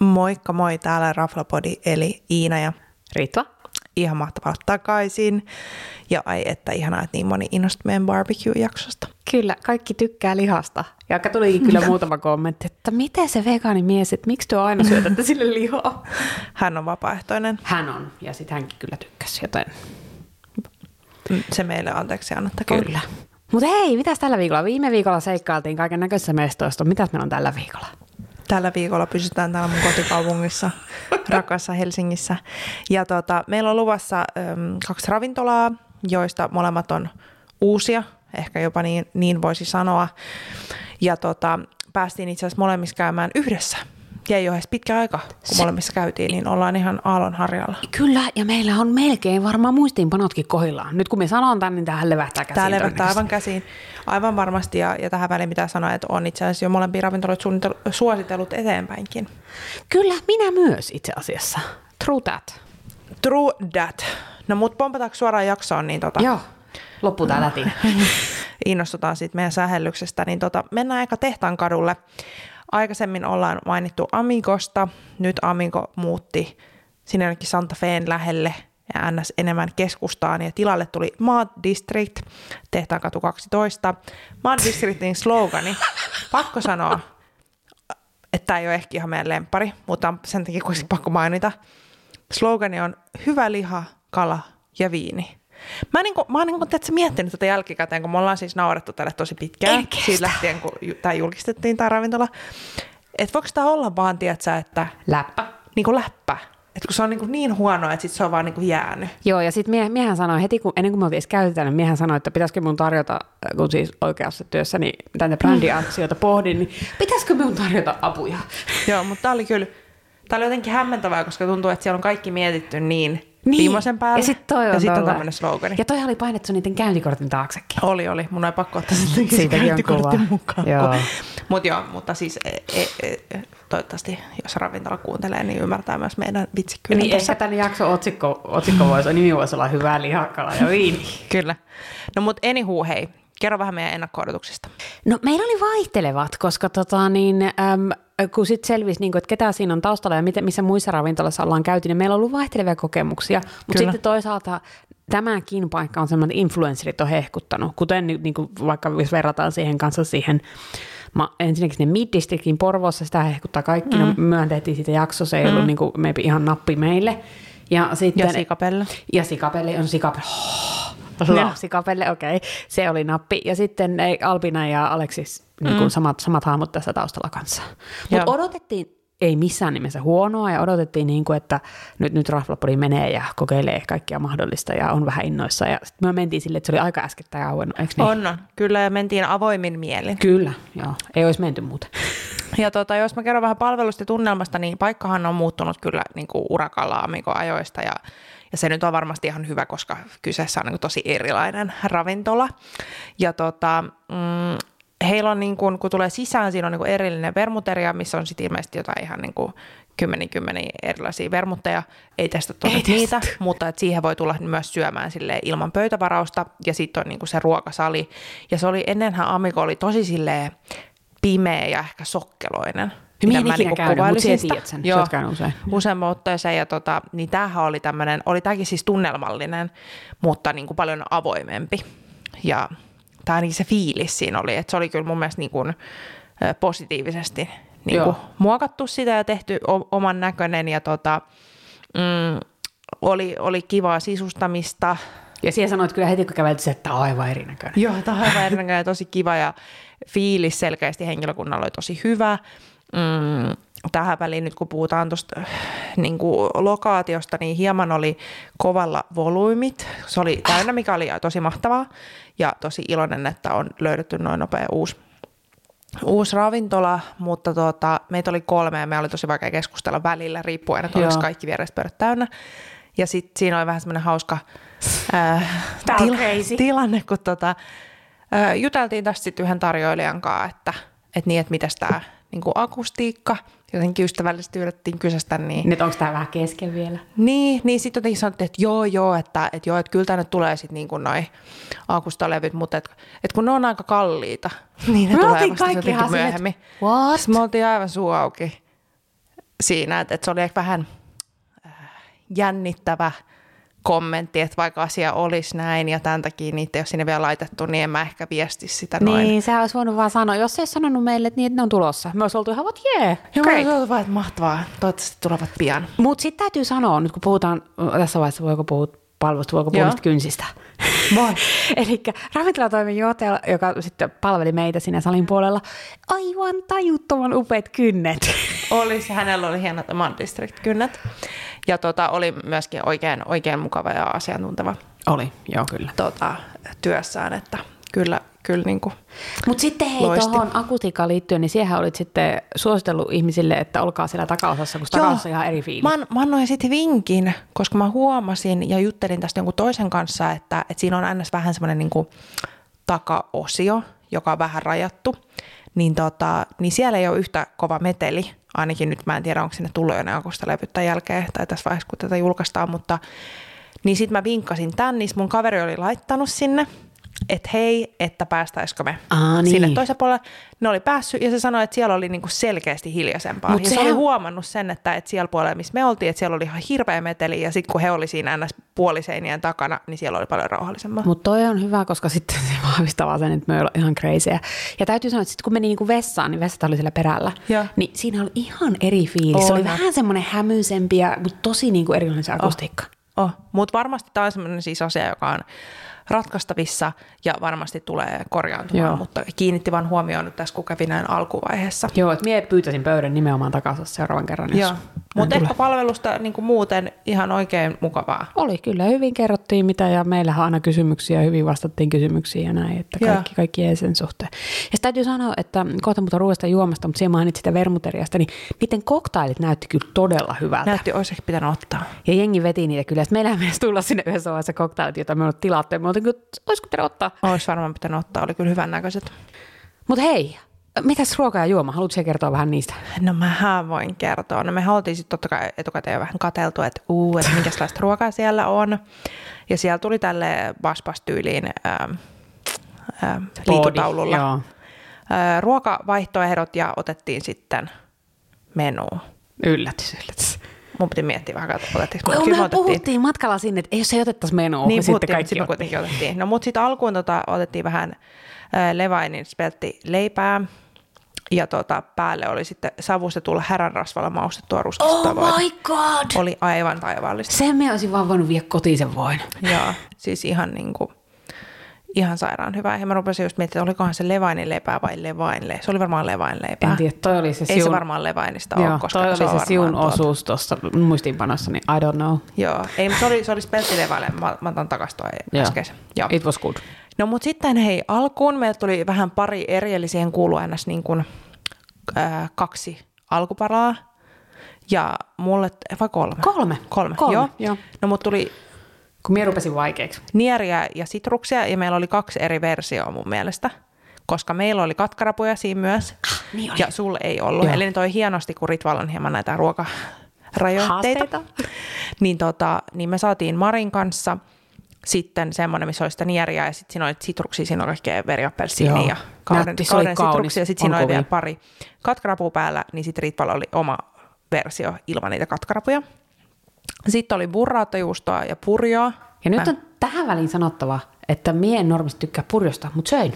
Moikka moi, täällä Raflapodi eli Iina ja Ritva. Ihan mahtavaa takaisin. Ja ai että ihanaa, että niin moni innostui meidän barbecue-jaksosta. Kyllä, kaikki tykkää lihasta. Ja tulikin kyllä muutama kommentti, että miten se vegaanimies, että miksi tuo aina syötätte sille lihaa? Hän on vapaaehtoinen. Hän on, ja sitten hänkin kyllä tykkäsi, joten Se meille anteeksi annettakoon. kyllä. Mutta hei, mitäs tällä viikolla? Viime viikolla seikkailtiin kaiken näköisessä mestoista. Mitäs meillä on tällä viikolla? Tällä viikolla pysytään täällä mun kotikaupungissa, rakassa Helsingissä. Ja tota, meillä on luvassa äm, kaksi ravintolaa, joista molemmat on uusia, ehkä jopa niin, niin voisi sanoa. Ja tota, päästiin itse asiassa molemmissa käymään yhdessä. Ja ei ole edes pitkä aika, kun Se- molemmissa käytiin, niin ollaan ihan aallonharjalla. Kyllä, ja meillä on melkein varmaan muistiinpanotkin kohillaan. Nyt kun me sanon tämän, niin tähän levähtää käsiin. Tämä todennäköisesti. aivan käsiin, aivan varmasti, ja, ja tähän väliin pitää sanoa, että on itse asiassa jo molempia ravintoloita suositellut eteenpäinkin. Kyllä, minä myös itse asiassa. True that. True that. No mut pompataanko suoraan jaksoon, niin tota, Joo, loppu tää innostutaan siitä meidän sähellyksestä, niin tota, mennään aika tehtaan kadulle. Aikaisemmin ollaan mainittu Amigosta, nyt Amigo muutti sinne Santa Feen lähelle ja ns. enemmän keskustaan ja tilalle tuli Mad District, tehtaan katu 12. Mad Districtin slogani, pakko sanoa, että tämä ei ole ehkä ihan meidän lempari, mutta sen takia kuitenkin pakko mainita. Slogani on hyvä liha, kala ja viini. Mä, niinku, mä oon niinku, tiedätkö, miettinyt tätä jälkikäteen, kun me ollaan siis naurettu tälle tosi pitkään. Siitä lähtien, kun tämä julkistettiin, tämä ravintola. Että voiko tämä olla vaan, tiedätkö, että Läppä. niinku läppä. Että kun se on niinku niin huono, että sit se on vaan niinku jäänyt. Joo, ja sitten mie, miehän sanoi heti, kun, ennen kuin me oltiin edes käytetään, niin miehän sanoi, että pitäisikö mun tarjota, kun siis oikeassa työssäni tänne brändiasioita pohdin, niin pitäisikö mun tarjota apuja? Joo, mutta tämä oli kyllä, tää oli jotenkin hämmentävää, koska tuntuu, että siellä on kaikki mietitty niin, Niin. viimeisen päälle. Ja sitten toi on, ja sit on tämmöinen slogani. Ja toi oli painettu niiden käyntikortin taaksekin. Oli, oli. Mun ei pakko ottaa sitten käyntikortin mukaan. Joo. Mutta joo, mutta siis e, e, e, toivottavasti, jos ravintola kuuntelee, niin ymmärtää myös meidän vitsikkyyden Niin tässä. ehkä tämän jakson otsikko, otsikko voisi, nimi voisi olla hyvää lihakala ja viini. Kyllä. No mut anywho, hei, kerro vähän meidän ennakko-odotuksista. No meillä oli vaihtelevat, koska tota, niin, äm, kun sitten selvisi, niin kuin, että ketä siinä on taustalla ja miten, missä muissa ravintolassa ollaan käyty, niin meillä on ollut vaihtelevia kokemuksia. Mutta sitten toisaalta tämäkin paikka on semmoinen, että influencerit on hehkuttanut, kuten nyt, niin kuin vaikka jos verrataan siihen kanssa siihen, ma, ensinnäkin sinne Mid Districtin Porvoossa, sitä hehkuttaa kaikki, mm. no, myön tehtiin siitä jakso, se ei mm. ollut niin kuin, maybe ihan nappi meille. Ja, sitten, Ja sikapelle. ja sikapelle on sikapelle. Joo. Sikapelle, okei. Okay. Se oli nappi. Ja sitten ei, Albina ja Aleksis, niin kuin samat, samat hahmot tässä taustalla kanssa. Mutta odotettiin, ei missään nimessä huonoa, ja odotettiin, niin kuin, että nyt, nyt Raflapodi menee ja kokeilee kaikkia mahdollista ja on vähän innoissa. Ja sitten me mentiin sille, että se oli aika äskettäin auennut, eikö niin? On, on. Kyllä, ja mentiin avoimin mielin. Kyllä, joo. Ei olisi menty muuten. Ja tota, jos mä kerron vähän palvelusta ja tunnelmasta, niin paikkahan on muuttunut kyllä niin kuin urakalla ajoista ja, ja se nyt on varmasti ihan hyvä, koska kyseessä on niin tosi erilainen ravintola. Ja tota, mm, heillä on, niin kuin, kun tulee sisään, siinä on niin kuin erillinen vermuteria, missä on sitten ilmeisesti jotain ihan niin kuin kymmeniä kymmeniä erilaisia vermutteja. Ei testattu Ei niitä, mutta et siihen voi tulla myös syömään sille ilman pöytävarausta. Ja sitten on niin kuin se ruokasali. Ja se oli, ennenhän Amigo oli tosi silleen pimeä ja ehkä sokkeloinen. Minä en ikinä käynyt, mutta tiedät sen. Joo, usein. useamman otteeseen. Ja tota, niin tämähän oli tämmöinen, oli tämäkin siis tunnelmallinen, mutta niin kuin paljon avoimempi. Ja tämä ainakin se fiilis siinä oli, että se oli kyllä mun mielestä niin kuin, positiivisesti niin kuin muokattu sitä ja tehty o- oman näköinen. Ja tota, mm, oli, oli kivaa sisustamista, Ja siellä sanoit kyllä heti, kun käveltiin, että tämä on aivan erinäköinen. Joo, tämä on aivan erinäköinen ja tosi kiva ja fiilis selkeästi henkilökunnalla oli tosi hyvä. Mm, tähän väliin nyt kun puhutaan tuosta niin lokaatiosta, niin hieman oli kovalla volyymit. Se oli täynnä, mikä oli tosi mahtavaa ja tosi iloinen, että on löydetty noin nopea uusi uusi ravintola, mutta tuota, meitä oli kolme ja me oli tosi vaikea keskustella välillä, riippuen, että oliko kaikki vierestä pöydät täynnä. Ja sitten siinä oli vähän semmoinen hauska äh, on crazy. tilanne, kun tota, äh, juteltiin tästä sitten yhden tarjoilijan kanssa, että, että niin, että mitäs tämä niin akustiikka, jotenkin ystävällisesti yritettiin kysästä, niin Nyt onko tämä vähän kesken vielä? niin, niin sitten jotenkin sanottiin, että joo, joo, että, että, joo, että kyllä tänne tulee sitten niin kuin noi akustolevyt, mutta että, että kun ne on aika kalliita, niin ne Me tulee vasta kaikki jotenkin myöhemmin. what? Sitten me oltiin aivan suu auki. siinä, että, että se oli ehkä vähän äh, jännittävä kommentti, että vaikka asia olisi näin ja tämän takia niitä ei ole sinne vielä laitettu, niin en mä ehkä viesti sitä noin. Niin, sehän olisi voinut vaan sanoa, jos se olisi sanonut meille, että, niin, että ne on tulossa. Me olisi oltu ihan, what yeah, Joo, great. se on vaan, että mahtavaa. Toivottavasti tulevat pian. Mutta sitten täytyy sanoa, nyt kun puhutaan, tässä vaiheessa voiko puhua palvelusta, voiko puhua kynsistä. Voi. Eli ravintolatoimijohtaja, joka sitten palveli meitä siinä salin puolella, aivan tajuttoman upeat kynnet. Oli, se, hänellä oli hienot oman district-kynnet. Ja tota, oli myöskin oikein, oikein mukava ja asiantunteva Oli, joo kyllä. tota, työssään, että kyllä, kyllä niin kuin, Mutta sitten hei, Loisti. tuohon akustiikkaan liittyen, niin siihen olit sitten suositellut ihmisille, että olkaa siellä takaosassa, kun takaosassa on ihan eri fiilis. Mä, an- mä annoin sitten vinkin, koska mä huomasin ja juttelin tästä jonkun toisen kanssa, että, että siinä on ns. vähän semmoinen niin takaosio, joka on vähän rajattu. Niin, tota, niin siellä ei ole yhtä kova meteli, ainakin nyt mä en tiedä, onko sinne tullut jo ne akustilevyt tämän jälkeen tai tässä vaiheessa, kun tätä julkaistaan, mutta niin sitten mä vinkkasin tän, niin mun kaveri oli laittanut sinne, että hei, että päästäisikö me Aa, niin. sinne toiselle puolelle. Ne oli päässyt ja se sanoi, että siellä oli niinku selkeästi hiljaisempaa. Mut ja se oli sehän- huomannut sen, että, että siellä puolella, missä me oltiin, että siellä oli ihan hirveä meteli ja sitten kun he oli siinä ns. puoliseinien takana, niin siellä oli paljon rauhallisempaa. Mutta toi on hyvä, koska sitten se vahvistaa sen, että me ollaan ihan crazyä. Ja täytyy sanoa, että sitten kun meni niinku vessaan, niin vessat oli siellä perällä. Joo. Niin siinä oli ihan eri fiilis. Se oli vähän semmoinen hämyisempi, ja- mutta tosi niinku erilainen se akustiikka. Oh, mutta varmasti tämä on sellainen siis asia, joka on ratkaistavissa ja varmasti tulee korjaantumaan, Joo. mutta kiinnitti vaan huomioon nyt tässä, kun kävi näin alkuvaiheessa. Joo, että mie pyytäisin pöydän nimenomaan takaisin seuraavan kerran, jos Joo. Mutta ehkä palvelusta niin kuin muuten ihan oikein mukavaa. Oli kyllä, hyvin kerrottiin mitä ja meillähän on aina kysymyksiä, hyvin vastattiin kysymyksiin ja näin, että Joo. kaikki, kaikki ei sen suhteen. Ja täytyy sanoa, että kohta muuta ruoasta ja juomasta, mutta siellä mainitsit sitä vermuteriasta, niin niiden koktailit näytti kyllä todella hyvältä. Näytti, olisi ehkä pitänyt ottaa. Ja jengi veti niitä kyllä. Sitten meillähän pitäisi tulla sinne yhdessä vaiheessa koktailit, joita me tilattu. Me oltiin, että olisiko pitänyt ottaa. Olisi varmaan pitänyt ottaa, oli kyllä hyvän näköiset. Mutta hei, mitäs ruoka ja juoma? Haluatko kertoa vähän niistä? No mähän voin kertoa. No me oltiin sitten totta kai etukäteen jo vähän kateltu, että uu, että minkälaista ruokaa siellä on. Ja siellä tuli tälle baspas-tyyliin ähm, ähm, Joo. äh, ruokavaihtoehdot ja otettiin sitten menu. Yllätys, yllätys. Mun piti miettiä vähän, että otettiinko me. Kyllä me puhuttiin matkalla sinne, että jos ei otettaisi menua, Niin sitten kaikki sitten kuitenkin otettiin. No mutta sitten alkuun tota, otettiin vähän äh, Levainin speltti leipää. Ja tota, päälle oli sitten savustetulla häränrasvalla maustettua ruskista Oh my god! Oli aivan taivaallista. Sen me olisin vaan voinut viedä kotiin sen voin. Joo, siis ihan niin kuin, ihan sairaan hyvä. Ja mä rupesin just miettimään, että olikohan se Levainin leipää vai Levain leipää. Se oli varmaan Levain leipää. En tiedä, toi oli se Ei se siun, varmaan Levainista joo, ole, koska toi se oli se siun tuolta. osuus tuossa muistiinpanossa, niin I don't know. Joo, ei, mutta se oli, se oli speltti Levaille. Mä, mä otan takaisin tuo Joo. äskeisen. Joo. It was good. No mutta sitten hei, alkuun meillä tuli vähän pari eri, eli siihen kuului ns. Niin kuin, äh, kaksi alkuparaa. Ja mulle, vai kolme? Kolme. Kolme, Kolme, joo. joo. No mutta tuli Kun minä rupesin vaikeaksi. nieriä ja sitruksia, ja meillä oli kaksi eri versioa mun mielestä. Koska meillä oli katkarapuja siinä myös, niin oli. ja sulle ei ollut. Joo. Eli ne toi hienosti, kun Ritvalla on hieman näitä ruokarajoitteita. Haasteita. Niin, tota, niin me saatiin Marin kanssa sitten semmoinen, missä oli sitä nieriä ja sitten siinä oli sitruksia, siinä oli kaikkea veriappelsiini Joo. ja kauden, Nätti, kauden sitruksia. Sitten On siinä oli kovin. vielä pari katkarapua päällä, niin sitten Ritvalla oli oma versio ilman niitä katkarapuja. Sitten oli burraatajuustoa ja purjoa. Ja nyt Mä- on tähän väliin sanottava, että mie en normisti tykkää purjosta, mutta söin.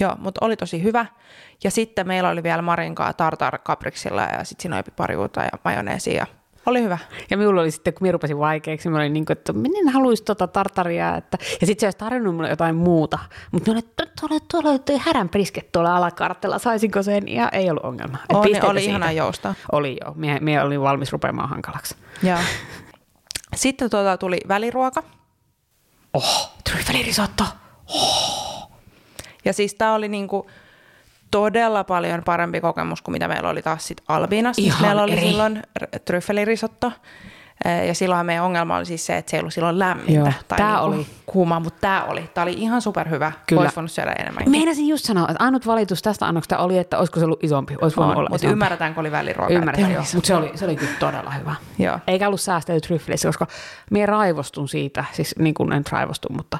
Joo, mutta oli tosi hyvä. Ja sitten meillä oli vielä Marinkaa tartar kapriksilla ja sitten siinä oli pariuta ja majoneesia. Ja oli hyvä. Ja minulla oli sitten, kun minä rupesin vaikeaksi, minä olin niin kuin, että minä en haluaisi tota tartaria. Että... Ja sitten se olisi tarjonnut minulle jotain muuta. Mutta minä olin, että tuolla, tuolla toi härän prisket tuolla alakartella, saisinko sen? Ja ei ollut ongelma. Et Oli, siitä. ihanaa joustaa. Oli joo. Minä, minä olin valmis rupeamaan hankalaksi. Joo. Sitten tuota tuli väliruoka. Oh, tryffelirisotto. Ja siis tämä oli niinku todella paljon parempi kokemus kuin mitä meillä oli taas sit Albinas. missä Ihan meillä oli eri. silloin tryffelirisotto. Eh, Ja silloin meidän ongelma oli siis se, että se ei ollut silloin lämmintä Joo, tai tää niinku oli. kuumaa, mutta tämä oli. Tämä oli ihan superhyvä. Kyllä. Olisi voinut syödä enemmänkin. Meinasin just sanoa, että ainut valitus tästä annoksesta oli, että olisiko se ollut isompi. Olisi voinut olla Mutta isompi. ymmärretään, kun oli väliruoka. Ymmärrän, että joo. Mutta se oli, se oli kyllä todella hyvä. Joo. Eikä ollut säästelty tryffelissä, koska minä raivostun siitä, siis niin kuin en raivostu, mutta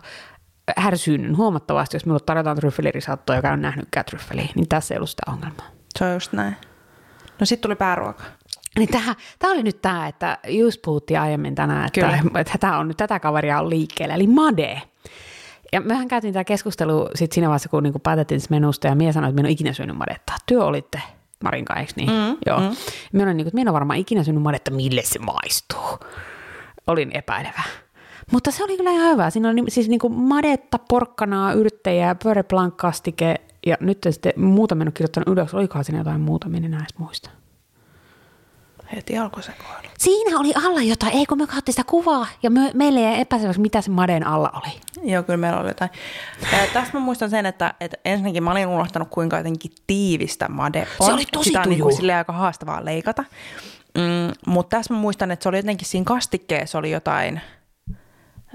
härsyynyn huomattavasti, jos minulle tarjotaan tryffelirisattoa, joka on nähnytkään tryffeliä, niin tässä ei ollut sitä ongelmaa. Se on just näin. No sitten tuli pääruoka. Niin tähän, tämä oli nyt tämä, että just puhuttiin aiemmin tänään, että, että tämä on nyt tätä kaveria on liikkeellä, eli Made. Ja mehän käytiin tämä keskustelu sitten siinä vaiheessa, kun niinku päätettiin menusta, ja Mie sanoi, että minä en ikinä syönyt madetta. Työ olitte Marin kanssa, eikö niin? Mm, Joo. Mm. Minä olen niin kuin, minä en varmaan ikinä syönyt madetta, mille se maistuu. Olin epäilevä. Mutta se oli kyllä ihan hyvä. Siinä oli siis niin kuin madetta, porkkanaa, yrttejä, pöreplankastike ja nyt sitten muuta mennyt kirjoittanut ylös. Olikohan siinä jotain muuta, minä en edes muista heti alkusekoilu. Siinä oli alla jotain, ei kun me katsottiin sitä kuvaa ja me, meille ei epäselväksi, mitä se maden alla oli. Joo, kyllä meillä oli jotain. Ja tässä mä muistan sen, että, että ensinnäkin mä olin unohtanut, kuinka jotenkin tiivistä made on. Se oli tosi Sitä on niin kuin aika haastavaa leikata. Mm, mutta tässä mä muistan, että se oli jotenkin siinä kastikkeessa oli jotain,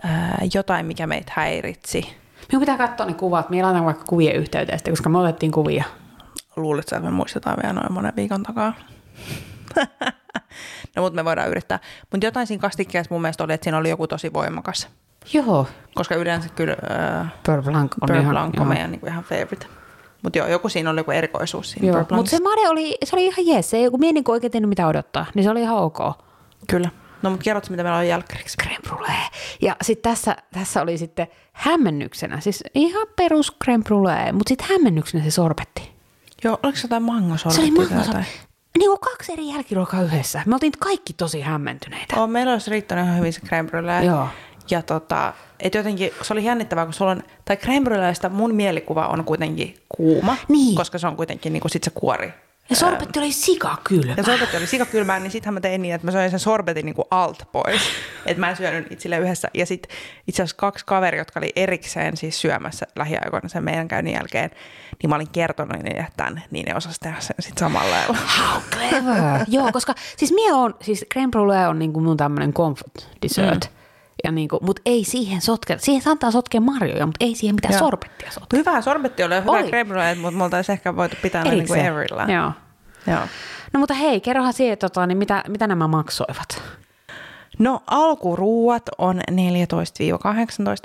ää, jotain mikä meitä häiritsi. Minun pitää katsoa ne kuvat. Meillä on vaikka kuvien yhteydestä, koska me otettiin kuvia. Luulet, että me muistetaan vielä noin monen viikon takaa. no mutta me voidaan yrittää. Mutta jotain siinä kastikkeessa mun mielestä oli, että siinä oli joku tosi voimakas. Joo. Koska yleensä kyllä äh, Beurre Blanc on, Beurre Blanc on meidän niin kuin ihan favorite. Mutta joo, joku siinä oli joku erikoisuus siinä Mutta se made oli, se oli ihan jees. Se ei kun mie niin oikein tiennyt mitä odottaa, niin se oli ihan ok. Kyllä. No mutta kerrotko, mitä meillä on jälkkäriksi? Creme brulee. Ja sitten tässä, tässä oli sitten hämmennyksenä, siis ihan perus creme brulee, mutta sitten hämmennyksenä se sorbetti. Joo, oliko se jotain mangosorbetti? Se oli mangosorbetti. Niin kuin kaksi eri jälkiruokaa yhdessä. Me oltiin kaikki tosi hämmentyneitä. Oh, meillä olisi riittänyt ihan hyvin se creme brulee. Joo. Ja tota, et jotenkin se oli jännittävää, kun sulla on, tai bruleesta mun mielikuva on kuitenkin kuuma, niin. koska se on kuitenkin niin kuin sit se kuori ja sorbetti oli sikakylmä. Ja sorbetti oli sikakylmä, niin sittenhän mä tein niin, että mä söin sen sorbetin niin kuin alt pois. että mä en syönyt itselle yhdessä. Ja sitten itse asiassa kaksi kaveria, jotka oli erikseen siis syömässä lähiaikoina sen meidän käynnin jälkeen, niin mä olin kertonut niille tämän, niin ne osasi tehdä sen sitten samalla lailla. How clever! Joo, koska siis mie on, siis creme brulee on niin kuin mun tämmöinen comfort dessert. Mm. Ja niin kuin, mutta ei siihen sotke, siihen saattaa sotkea marjoja, mutta ei siihen mitään Joo. sorbettia sotkea. Hyvä sorbetti oli, hyvä creme mutta me oltaisiin ehkä voitu pitää ne niin kuin. Joo. Joo. No mutta hei, kerrohan siihen, tota, niin mitä, mitä nämä maksoivat? No alkuruuat on 14-18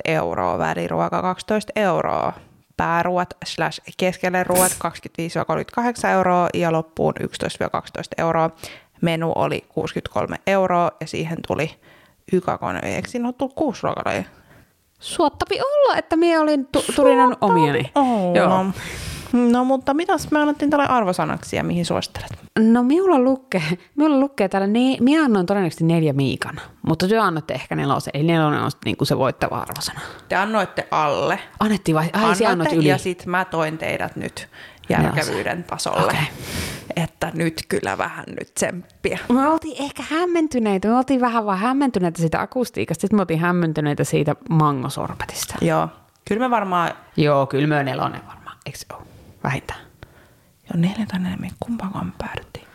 euroa, väliruoka 12 euroa, pääruot slash keskelle ruuat 25-38 euroa ja loppuun 11-12 euroa. Menu oli 63 euroa ja siihen tuli ykakone. Eikö siinä ole tullut kuusi ruokalajia? Suottapi olla, että minä olin tu- tulinannut omiani. Olla. Joo. No mutta mitäs me annettiin tälle arvosanaksi ja mihin suosittelet? No minulla lukee, minulla lukee täällä, ne, minä annoin todennäköisesti neljä miikan, mutta te annatte ehkä nelosen, eli nelonen on niin kuin se voittava arvosana. Te annoitte alle. Annettiin vai? Ai, Annoitte, annoit yli. ja sitten mä toin teidät nyt järkevyyden tasolle. Okay. Että nyt kyllä vähän nyt tsemppiä. Me oltiin ehkä hämmentyneitä. Me oltiin vähän vaan hämmentyneitä siitä akustiikasta. Sitten me oltiin hämmentyneitä siitä mangosorbetista. Joo. Kyllä me varmaan... Joo, kyllä me nelonen varmaan. Eikö se ole? Vähintään. Joo, neljä tai neljä. Kumpakaan päädyttiin.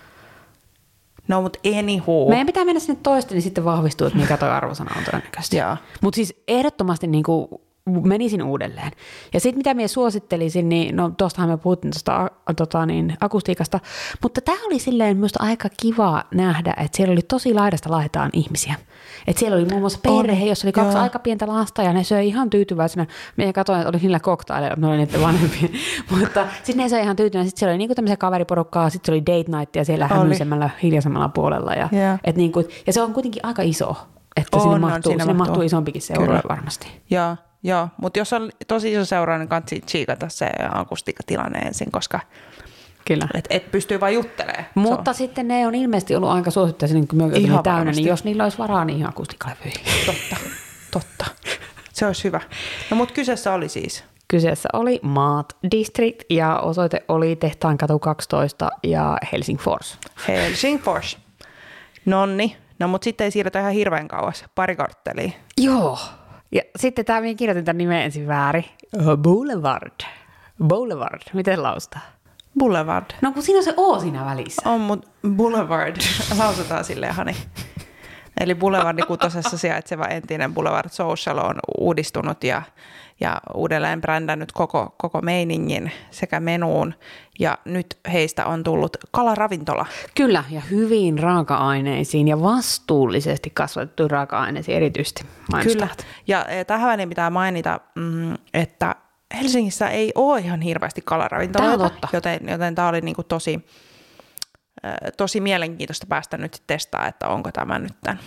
No, mutta anywho. Meidän pitää mennä sinne toista, niin sitten vahvistuu, että mikä toi arvosana on todennäköisesti. Mutta siis ehdottomasti niin kuin menisin uudelleen. Ja sitten mitä minä suosittelisin, niin no tuostahan me puhuttiin tuosta tota, niin, akustiikasta, mutta tämä oli silleen minusta aika kiva nähdä, että siellä oli tosi laidasta laitaan ihmisiä. Että siellä oli muun muassa perhe, jossa oli kaksi Joo. aika pientä lasta ja ne söi ihan tyytyväisenä. Minä katsoin, että oli niillä koktaileja, ne oli niiden vanhempia. mutta sitten ne söi ihan tyytyväisenä. Sitten siellä oli niinku tämmöisiä kaveriporukkaa, sitten oli date night ja siellä hämyisemmällä, hiljaisemmalla puolella. Ja, yeah. et niinku, ja se on kuitenkin aika iso. Että on, sinne, mahtuu, siinä sinne mahtuu. mahtuu isompikin seura varmasti. Joo. Joo, mutta jos on tosi iso seura, niin kannattaa tsiikata se akustiikkatilanne ensin, koska Kyllä. Et, et pystyy vain juttelemaan. Mutta so. sitten ne on ilmeisesti ollut aika suosittuja niin kuin täynnä, varmasti. niin jos niillä olisi varaa, niin ihan akustiikkalevyihin. Totta, totta. Se olisi hyvä. No mutta kyseessä oli siis? Kyseessä oli Maat District ja osoite oli Tehtaan katu 12 ja Helsingfors. Helsingfors. Nonni. No mutta sitten ei siirrytä ihan hirveän kauas. Pari korttelia. Joo. Ja sitten tämä, minä kirjoitin tämän nimen ensin väärin. Boulevard. Boulevard. Miten laustaa? Boulevard. No kun siinä on se O siinä välissä. On, mutta Boulevard. Lausutaan silleen, Hani. Eli Boulevardi kutosessa sijaitseva entinen Boulevard Social on uudistunut ja, ja uudelleen brändännyt koko, koko meiningin sekä menuun. Ja nyt heistä on tullut kalaravintola. Kyllä, ja hyvin raaka-aineisiin ja vastuullisesti kasvatettu raaka-aineisiin erityisesti Kyllä, ja e, tähän väliin pitää mainita, mm, että Helsingissä ei ole ihan hirveästi kalaravintoloita, joten, joten tämä oli niinku tosi tosi mielenkiintoista päästä nyt testaa, että onko tämä nyt tämän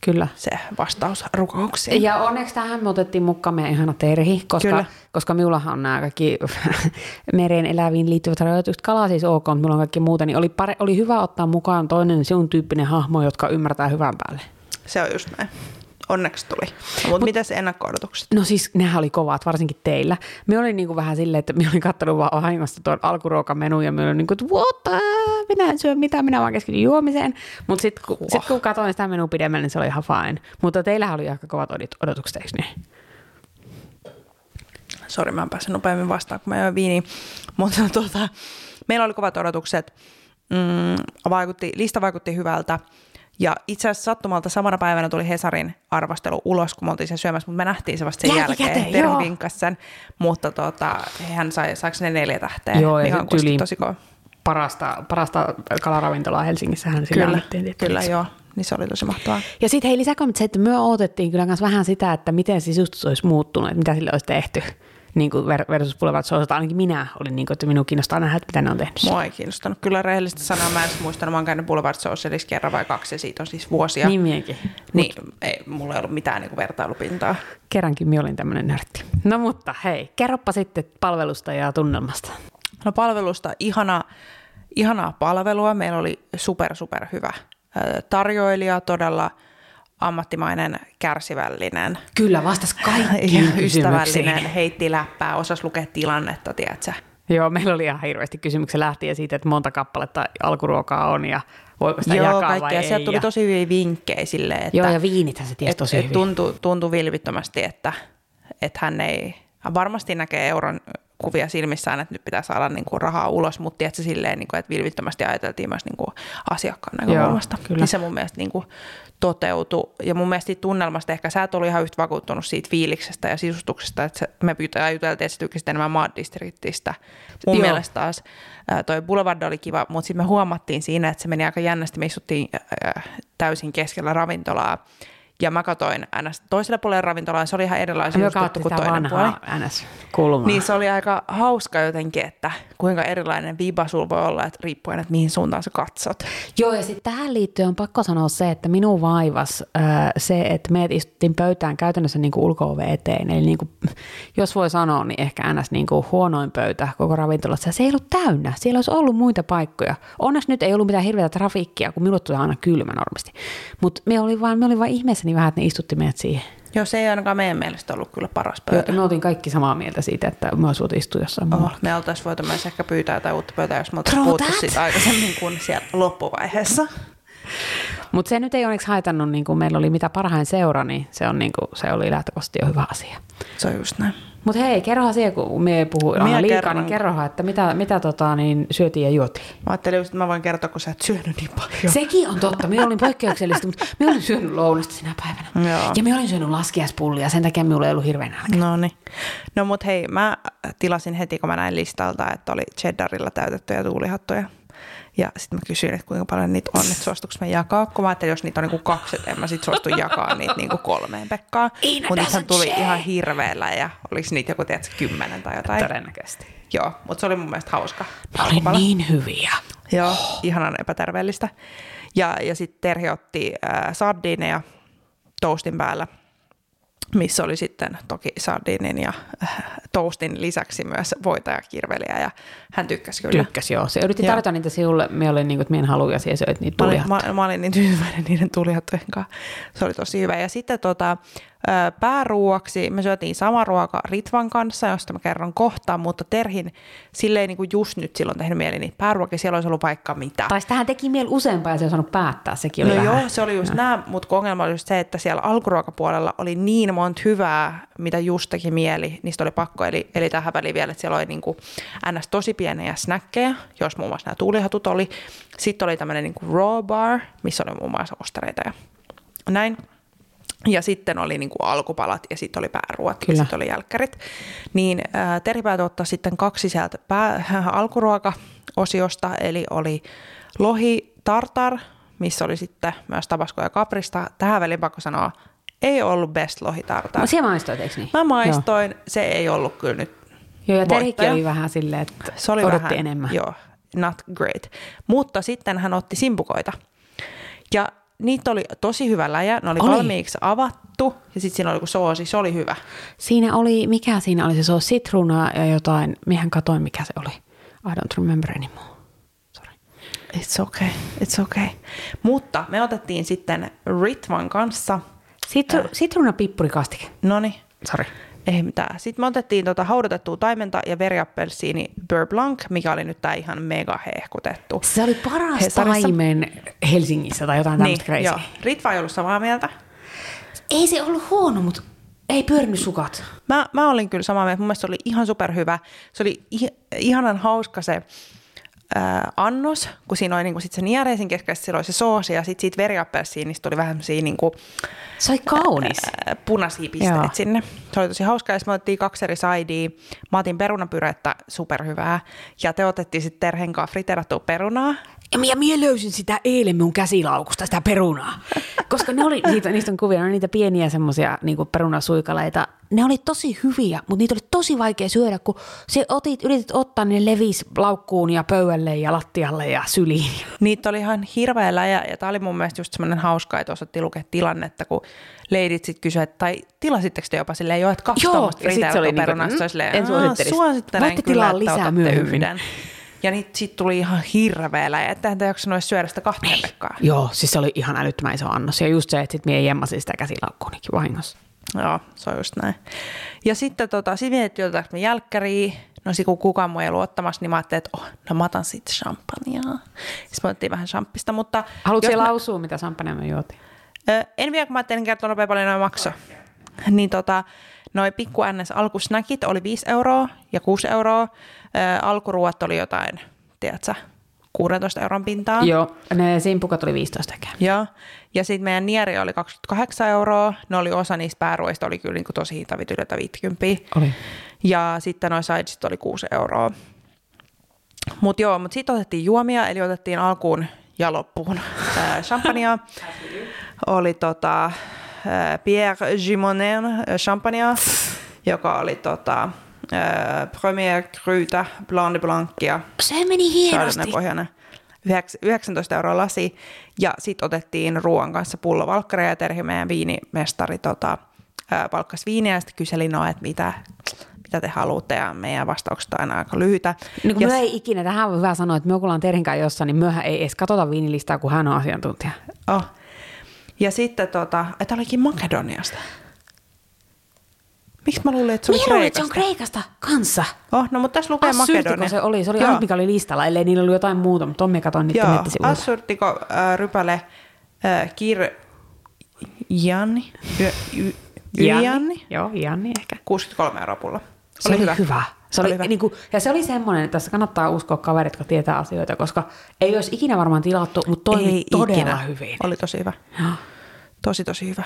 Kyllä. se vastaus rukouksiin. Ja onneksi tähän me otettiin mukaan meidän ihana Terhi, koska, Kyllä. koska minullahan on nämä kaikki mereen eläviin liittyvät rajoitukset. Kala siis ok, mutta minulla on kaikki muuta, niin oli, pare, oli hyvä ottaa mukaan toinen sinun tyyppinen hahmo, jotka ymmärtää hyvän päälle. Se on just näin. Onneksi tuli. No, mutta mitäs ennakko-odotukset? No siis nehän oli kovat, varsinkin teillä. Me olin niinku vähän silleen, että me olin kattonut vaan vahingossa tuon alkuruokamenun ja me olin niinku, että what minä en syö mitään, minä vaan keskityn juomiseen. Mutta sitten kun, sit, kun katsoin sitä menua pidemmälle, niin se oli ihan fine. Mutta teillähän oli aika kovat odot- odotukset, eikö niin? Sori, mä en päässyt nopeammin vastaan, kun mä join viiniä. Mutta tota, meillä oli kovat odotukset. Mm, vaikutti, lista vaikutti hyvältä. Ja itse asiassa sattumalta samana päivänä tuli Hesarin arvostelu ulos, kun me oltiin se syömässä, mutta me nähtiin se vasta sen Jälkikäteen, jälkeen. Joo. vinkkasi sen, mutta tota, hän sai, saiko ne neljä tähteä, Joo, mikä on tyyliin tosi kova. Parasta, parasta kalaravintolaa Helsingissähän sillä Kyllä, annettiin tietysti. kyllä joo, niin se oli tosi mahtavaa. Ja sitten hei lisäkommentti se, että me odotettiin kyllä myös vähän sitä, että miten sisustus olisi muuttunut, että mitä sille olisi tehty niin kuin ver- versus Boulevard Sousat. Ainakin minä olin niin kuin, että minua kiinnostaa nähdä, että mitä ne on tehnyt. Mua ei kiinnostanut. Kyllä rehellisesti sanoa, mä en muistanut, mä oon käynyt Boulevard Socialissa kerran vai kaksi, ja siitä on siis vuosia. Niin minäkin. Niin, ei, mulla ei ollut mitään niin kuin vertailupintaa. Kerrankin minä olin tämmöinen nörtti. No mutta hei, kerropa sitten palvelusta ja tunnelmasta. No palvelusta ihana, ihanaa palvelua. Meillä oli super, super hyvä tarjoilija, todella ammattimainen, kärsivällinen, Kyllä, vastas ja kaikkiin ystävällinen, heitti läppää, osasi lukea tilannetta, tiedätkö? Joo, meillä oli ihan hirveästi kysymyksiä lähtien siitä, että monta kappaletta alkuruokaa on ja voiko sitä Joo, jakaa kaikkea. vai ei. Sieltä tuli ja... tosi hyviä vinkkejä silleen, että, Joo, ja viinithän se tiesi et, tosi et hyvin. tuntui, tuntui vilvittömästi, että, että hän ei, hän varmasti näkee euron kuvia silmissään, että nyt pitää saada niin kuin rahaa ulos, mutta tiedätkö, silleen, niin kuin, että vilvittömästi ajateltiin myös niin kuin asiakkaan näkökulmasta. kyllä. Niin se mun mielestä niin kuin toteutui. Ja mun mielestä tunnelmasta ehkä sä et ollut ihan yhtä vakuuttunut siitä fiiliksestä ja sisustuksesta, että me juteltiin, että se tykkäsit enemmän Maad-distriktistä. Mun Joo. mielestä taas toi Boulevard oli kiva, mutta sitten me huomattiin siinä, että se meni aika jännästi. Me istuttiin täysin keskellä ravintolaa. Ja mä katoin ns. toiselle puolelle ravintolaa, ja se oli ihan sisustettu katsottiin kuin toinen puoli. NS-kulmaa. Niin se oli aika hauska jotenkin, että kuinka erilainen viba sulla voi olla, että riippuen, että mihin suuntaan sä katsot. Joo, ja sitten tähän liittyen on pakko sanoa se, että minun vaivas äh, se, että me istuttiin pöytään käytännössä niin ulko eteen. Eli niin kuin, jos voi sanoa, niin ehkä ns. Niin kuin huonoin pöytä koko ravintolassa. Se ei ollut täynnä. Siellä olisi ollut muita paikkoja. Onneksi nyt ei ollut mitään hirveätä trafiikkia, kun minulle tulee aina kylmä normisti. Mutta me oli vaan, me oli vaan ihmeessäni vähän, että ne istutti meidät siihen. Joo, se ei ainakaan meidän mielestä ollut kyllä paras pöytä. me oltiin kaikki samaa mieltä siitä, että me olisi voitu istua jossain muualla. me oltaisiin voitu myös ehkä pyytää jotain uutta pöytää, jos me oltaisiin puhuttu siitä aikaisemmin kuin siellä loppuvaiheessa. Mutta se nyt ei onneksi haitannut, niin kuin meillä oli mitä parhain seura, niin se, on, niin kuin, se oli lähtökohtaisesti jo hyvä asia. Se on just näin. Mutta hei, kerrohan siihen, kun me puhuin aina liikaa, kerron. niin kerrohan, että mitä, mitä tota, niin syötiin ja juotiin. Mä ajattelin just, että mä voin kertoa, kun sä et syönyt niin paljon. Sekin on totta. Minä olin poikkeuksellisesti, mutta minä olin syönyt lounasta sinä päivänä. Joo. Ja minä olin syönyt laskiaispullia, sen takia minulla ei ollut hirveän nälkä. No niin. No mut hei, mä tilasin heti, kun mä näin listalta, että oli cheddarilla täytettyjä tuulihattuja. Ja sitten mä kysyin, että kuinka paljon niitä on, että suostuuko mä jakaa, kun mä ajattelin, jos niitä on niinku kaksi, että en mä sit suostu jakaa niitä niinku kolmeen Pekkaan. Mutta niitä tuli share. ihan hirveellä ja oliko niitä joku, tiedätkö, kymmenen tai jotain. Todennäköisesti. Joo, mutta se oli mun mielestä hauska. Ne oli alkupala. niin hyviä. Joo, ihanan epäterveellistä. Ja, ja sitten Terhi otti äh, sardiineja toastin päällä, missä oli sitten toki sardiinin ja äh, toastin lisäksi myös voita ja kirveliä, ja hän tykkäsi kyllä. Tykkäs joo. Se yritti tarjota niitä sinulle. Minä olin niin kuin, että minä en halua ja söit niitä Mä olin, tulihattuja. mä, mä olin niin tyytyväinen niiden tulihattujen kanssa. Se oli tosi hyvä. Ja sitten tota, ö, pääruuaksi me syötiin sama ruoka Ritvan kanssa, josta mä kerron kohta, mutta Terhin silleen niin kuin just nyt silloin tehnyt mieli niitä pääruokia, siellä olisi ollut vaikka mitä. Tai tähän teki mieli useampaa ja se ei osannut päättää. Sekin oli No vähän. joo, se oli just nämä, mutta ongelma oli just se, että siellä alkuruokapuolella oli niin monta hyvää, mitä just teki mieli, niistä oli pakko. Eli, eli tähän väliin vielä, että siellä oli niinku ns. tosi pieniä snäkkejä, jos muun muassa nämä tuulihatut oli. Sitten oli tämmöinen niinku raw bar, missä oli muun muassa ostareita ja näin. Ja sitten oli niinku alkupalat ja sitten oli pääruot ja Kyllä. sitten oli jälkkärit. Niin äh, päätyi ottaa sitten kaksi sieltä pää, alkuruoka-osiosta, eli oli lohi tartar, missä oli sitten myös tabasko ja kaprista. Tähän väliin pakko sanoa, ei ollut best lohi tartar. No, siellä maistoit, eikö niin? Mä maistoin, se ei ollut kyllä nyt Joo, ja voittaja. oli vähän silleen, että se oli odotti vähän, enemmän. Joo, not great. Mutta sitten hän otti simpukoita. Ja niitä oli tosi hyvä läjä. Ne oli, Oli. valmiiksi avattu ja sitten siinä oli joku soosi. Se oli hyvä. Siinä oli, mikä siinä oli se, on sitruunaa ja jotain, miehän katoin mikä se oli. I don't remember anymore. Sorry. It's okay, it's okay. Mutta me otettiin sitten Ritvan kanssa. Sitru, sitruuna pippurikastike. Noni, Sorry. Ei mitään. Sitten me otettiin tota haudutettua taimenta ja veriappelsiini Beurre Blanc, mikä oli nyt tää ihan mega hehkutettu. Se oli paras Hesarissa. taimen Helsingissä tai jotain tämmöistä Niin, joo. crazy. Ritva ei ollut samaa mieltä. Ei se ollut huono, mutta ei pyörinyt sukat. Mä, mä olin kyllä samaa mieltä. Mun mielestä se oli ihan superhyvä. Se oli ih- ihanan hauska se ää, annos, kun siinä oli niinku sit se niereisin keskellä, sit siellä oli se soosi ja sitten siitä veriappelsiinista tuli vähän semmosia niinku, Se oli kaunis. ää, punaisia pisteitä Joo. sinne. Se oli tosi hauskaa ja me otettiin kaksi eri saidia. Mä otin perunapyrettä superhyvää ja te otettiin sitten Terhen kanssa friterattua perunaa. Ja minä, minä löysin sitä eilen mun käsilaukusta, sitä perunaa. Koska ne oli, niitä, niistä on kuvia, ne on niitä pieniä semmoisia niin perunasuikaleita. Ne oli tosi hyviä, mutta niitä oli tosi vaikea syödä, kun se otit, yritit ottaa, ne levis laukkuun ja pöydälle ja lattialle ja syliin. Niitä oli ihan hirveä läjä ja tämä oli mun mielestä just semmoinen hauska, että osattiin lukea tilannetta, kun leidit sitten kysyivät, tai tilasitteko te jopa silleen jo, että kaksi Joo, tuommoista se oli niinku, perunasta, mm, mm, silleen, en "Aa, suosittelisi." suosittelen Voitte kyllä, tilaa että lisää myöhemmin. yhden. Ja niitä sitten tuli ihan hirveä läjä, että hän jaksanut edes syödä sitä kahteen pekkaan. Joo, siis se oli ihan älyttömän iso annos. Ja just se, että sit mie jemmasin sitä käsilaukkuunikin vahingossa. Joo, se on just näin. Ja sitten tota, sitten mietittiin, otetaanko me jälkkäriä. No sit kun kukaan muu ei luottamassa, niin mä ajattelin, että oh, no mä otan sitten champagnea. Sitten me otettiin vähän champista, mutta... Haluatko mä- lausua, mitä champagnea me juotiin? Ö, en vielä, kun mä ajattelin kertoa nopea paljon noin makso. Niin tota, noi pikku ns. alkusnäkit oli 5 euroa ja 6 euroa. Ö, alkuruuat oli jotain, tiedätkö, 16 euron pintaa. Joo, ne simpukat oli 15 tekee. Joo. Ja sitten meidän nieri oli 28 euroa. Ne oli osa niistä pääruoista, oli kyllä niinku tosi hintavitylöitä 50. Oli. Ja sitten noin sidesit oli 6 euroa. Mutta joo, mutta sitten otettiin juomia, eli otettiin alkuun ja loppuun champagnea. Oli tota, Pierre Gimonen ää, champagnea, joka oli tota, ää, Premier Cruta Blanc de Blancia. Se meni hienosti. Yhdeks- 19 euroa lasi. Ja sitten otettiin ruoan kanssa pullo valkkaria ja Terhi, meidän viinimestari, tota, palkkasi viiniä ja sitten kyseli no, että mitä, mitä te haluatte ja meidän vastaukset on aina aika lyhyitä. Niin kun ja me ei ikinä, tähän on hyvä sanoa, että me kun ollaan Terhin kanssa jossain, niin myöhän ei edes katsota viinilistaa, kun hän on asiantuntija. Oh. Ja sitten, tota, että olikin Makedoniasta. Miksi mä luulin, että se oli Minä luulin, että se Kreikasta? on Kreikasta kanssa. Oh, no mutta tässä lukee Assyrtiko Makedonia. se oli, se oli Joo. ainut, mikä oli listalla, ellei niillä ollut jotain muuta, mutta Tommi katsoin niiden Joo, nettisivuilta. Assurtiko äh, rypäle äh, Kir Janni? Y, y, Janni? Joo, Janni ehkä. 63 euroa pullo. Se oli, hyvä. hyvä. Se oli. Niin kuin, ja se oli semmoinen, että tässä kannattaa uskoa kaverit, jotka tietää asioita, koska ei olisi ikinä varmaan tilattu, mutta toimi Ei todella ikinä. hyvin. Oli tosi hyvä. Joo. Tosi, tosi hyvä.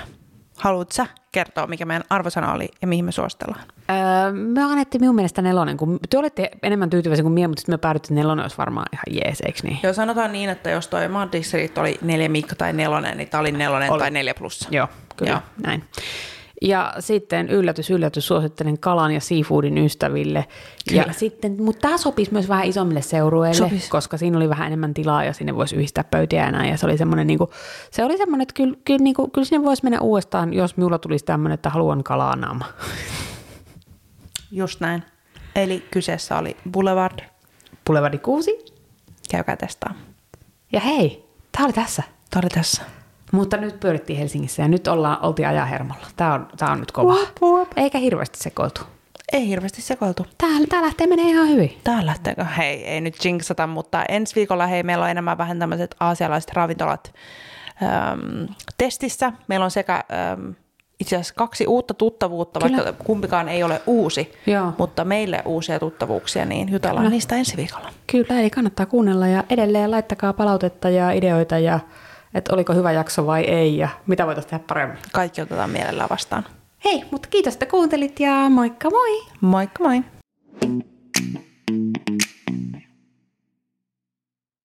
Haluatko sä kertoa, mikä meidän arvosana oli ja mihin me suositellaan? Öö, me annettiin minun mielestä nelonen, kun te olitte enemmän tyytyväisiä kuin minä, mutta sitten me päädyttiin, nelonen olisi varmaan ihan jees, eikö niin? Joo, sanotaan niin, että jos toi Mad Street oli neljä mikko tai nelonen, niin tää oli nelonen Oli. tai neljä plussa. Joo, kyllä. Joo. näin. Ja sitten yllätys, yllätys, suosittelen kalan ja seafoodin ystäville. Kyllä. Ja sitten, mutta tämä sopisi myös vähän isommille seurueille, Sopis. koska siinä oli vähän enemmän tilaa ja sinne voisi yhdistää pöytiä näin. Ja se oli semmoinen, niin kuin, se oli semmoinen että kyllä, kyllä, niin kuin, kyllä sinne voisi mennä uudestaan, jos minulla tulisi tämmöinen, että haluan kalaa naama. Just näin. Eli kyseessä oli Boulevard. Pulevadi 6. Käykää testaa. Ja hei, tämä oli tässä. Tämä oli tässä. Mutta nyt pyörittiin Helsingissä ja nyt ollaan, oltiin ajan hermolla. Tämä on, tämä on nyt kova. Wup, wup. Eikä hirveästi sekoiltu. Ei hirveästi sekoiltu. Tää, tää lähtee menee ihan hyvin. Tää lähteekö? Hei, ei nyt jinxata, mutta ensi viikolla hei, meillä on enemmän vähän tämmöiset aasialaiset ravintolat äm, testissä. Meillä on sekä äm, itse asiassa kaksi uutta tuttavuutta, Kyllä. vaikka kumpikaan ei ole uusi, Joo. mutta meille uusia tuttavuuksia, niin jutellaan Kyllä. niistä ensi viikolla. Kyllä, eli kannattaa kuunnella ja edelleen laittakaa palautetta ja ideoita ja että oliko hyvä jakso vai ei ja mitä voitaisiin tehdä paremmin. Kaikki otetaan mielellään vastaan. Hei, mutta kiitos, että kuuntelit ja moikka moi! Moikka moi! thank you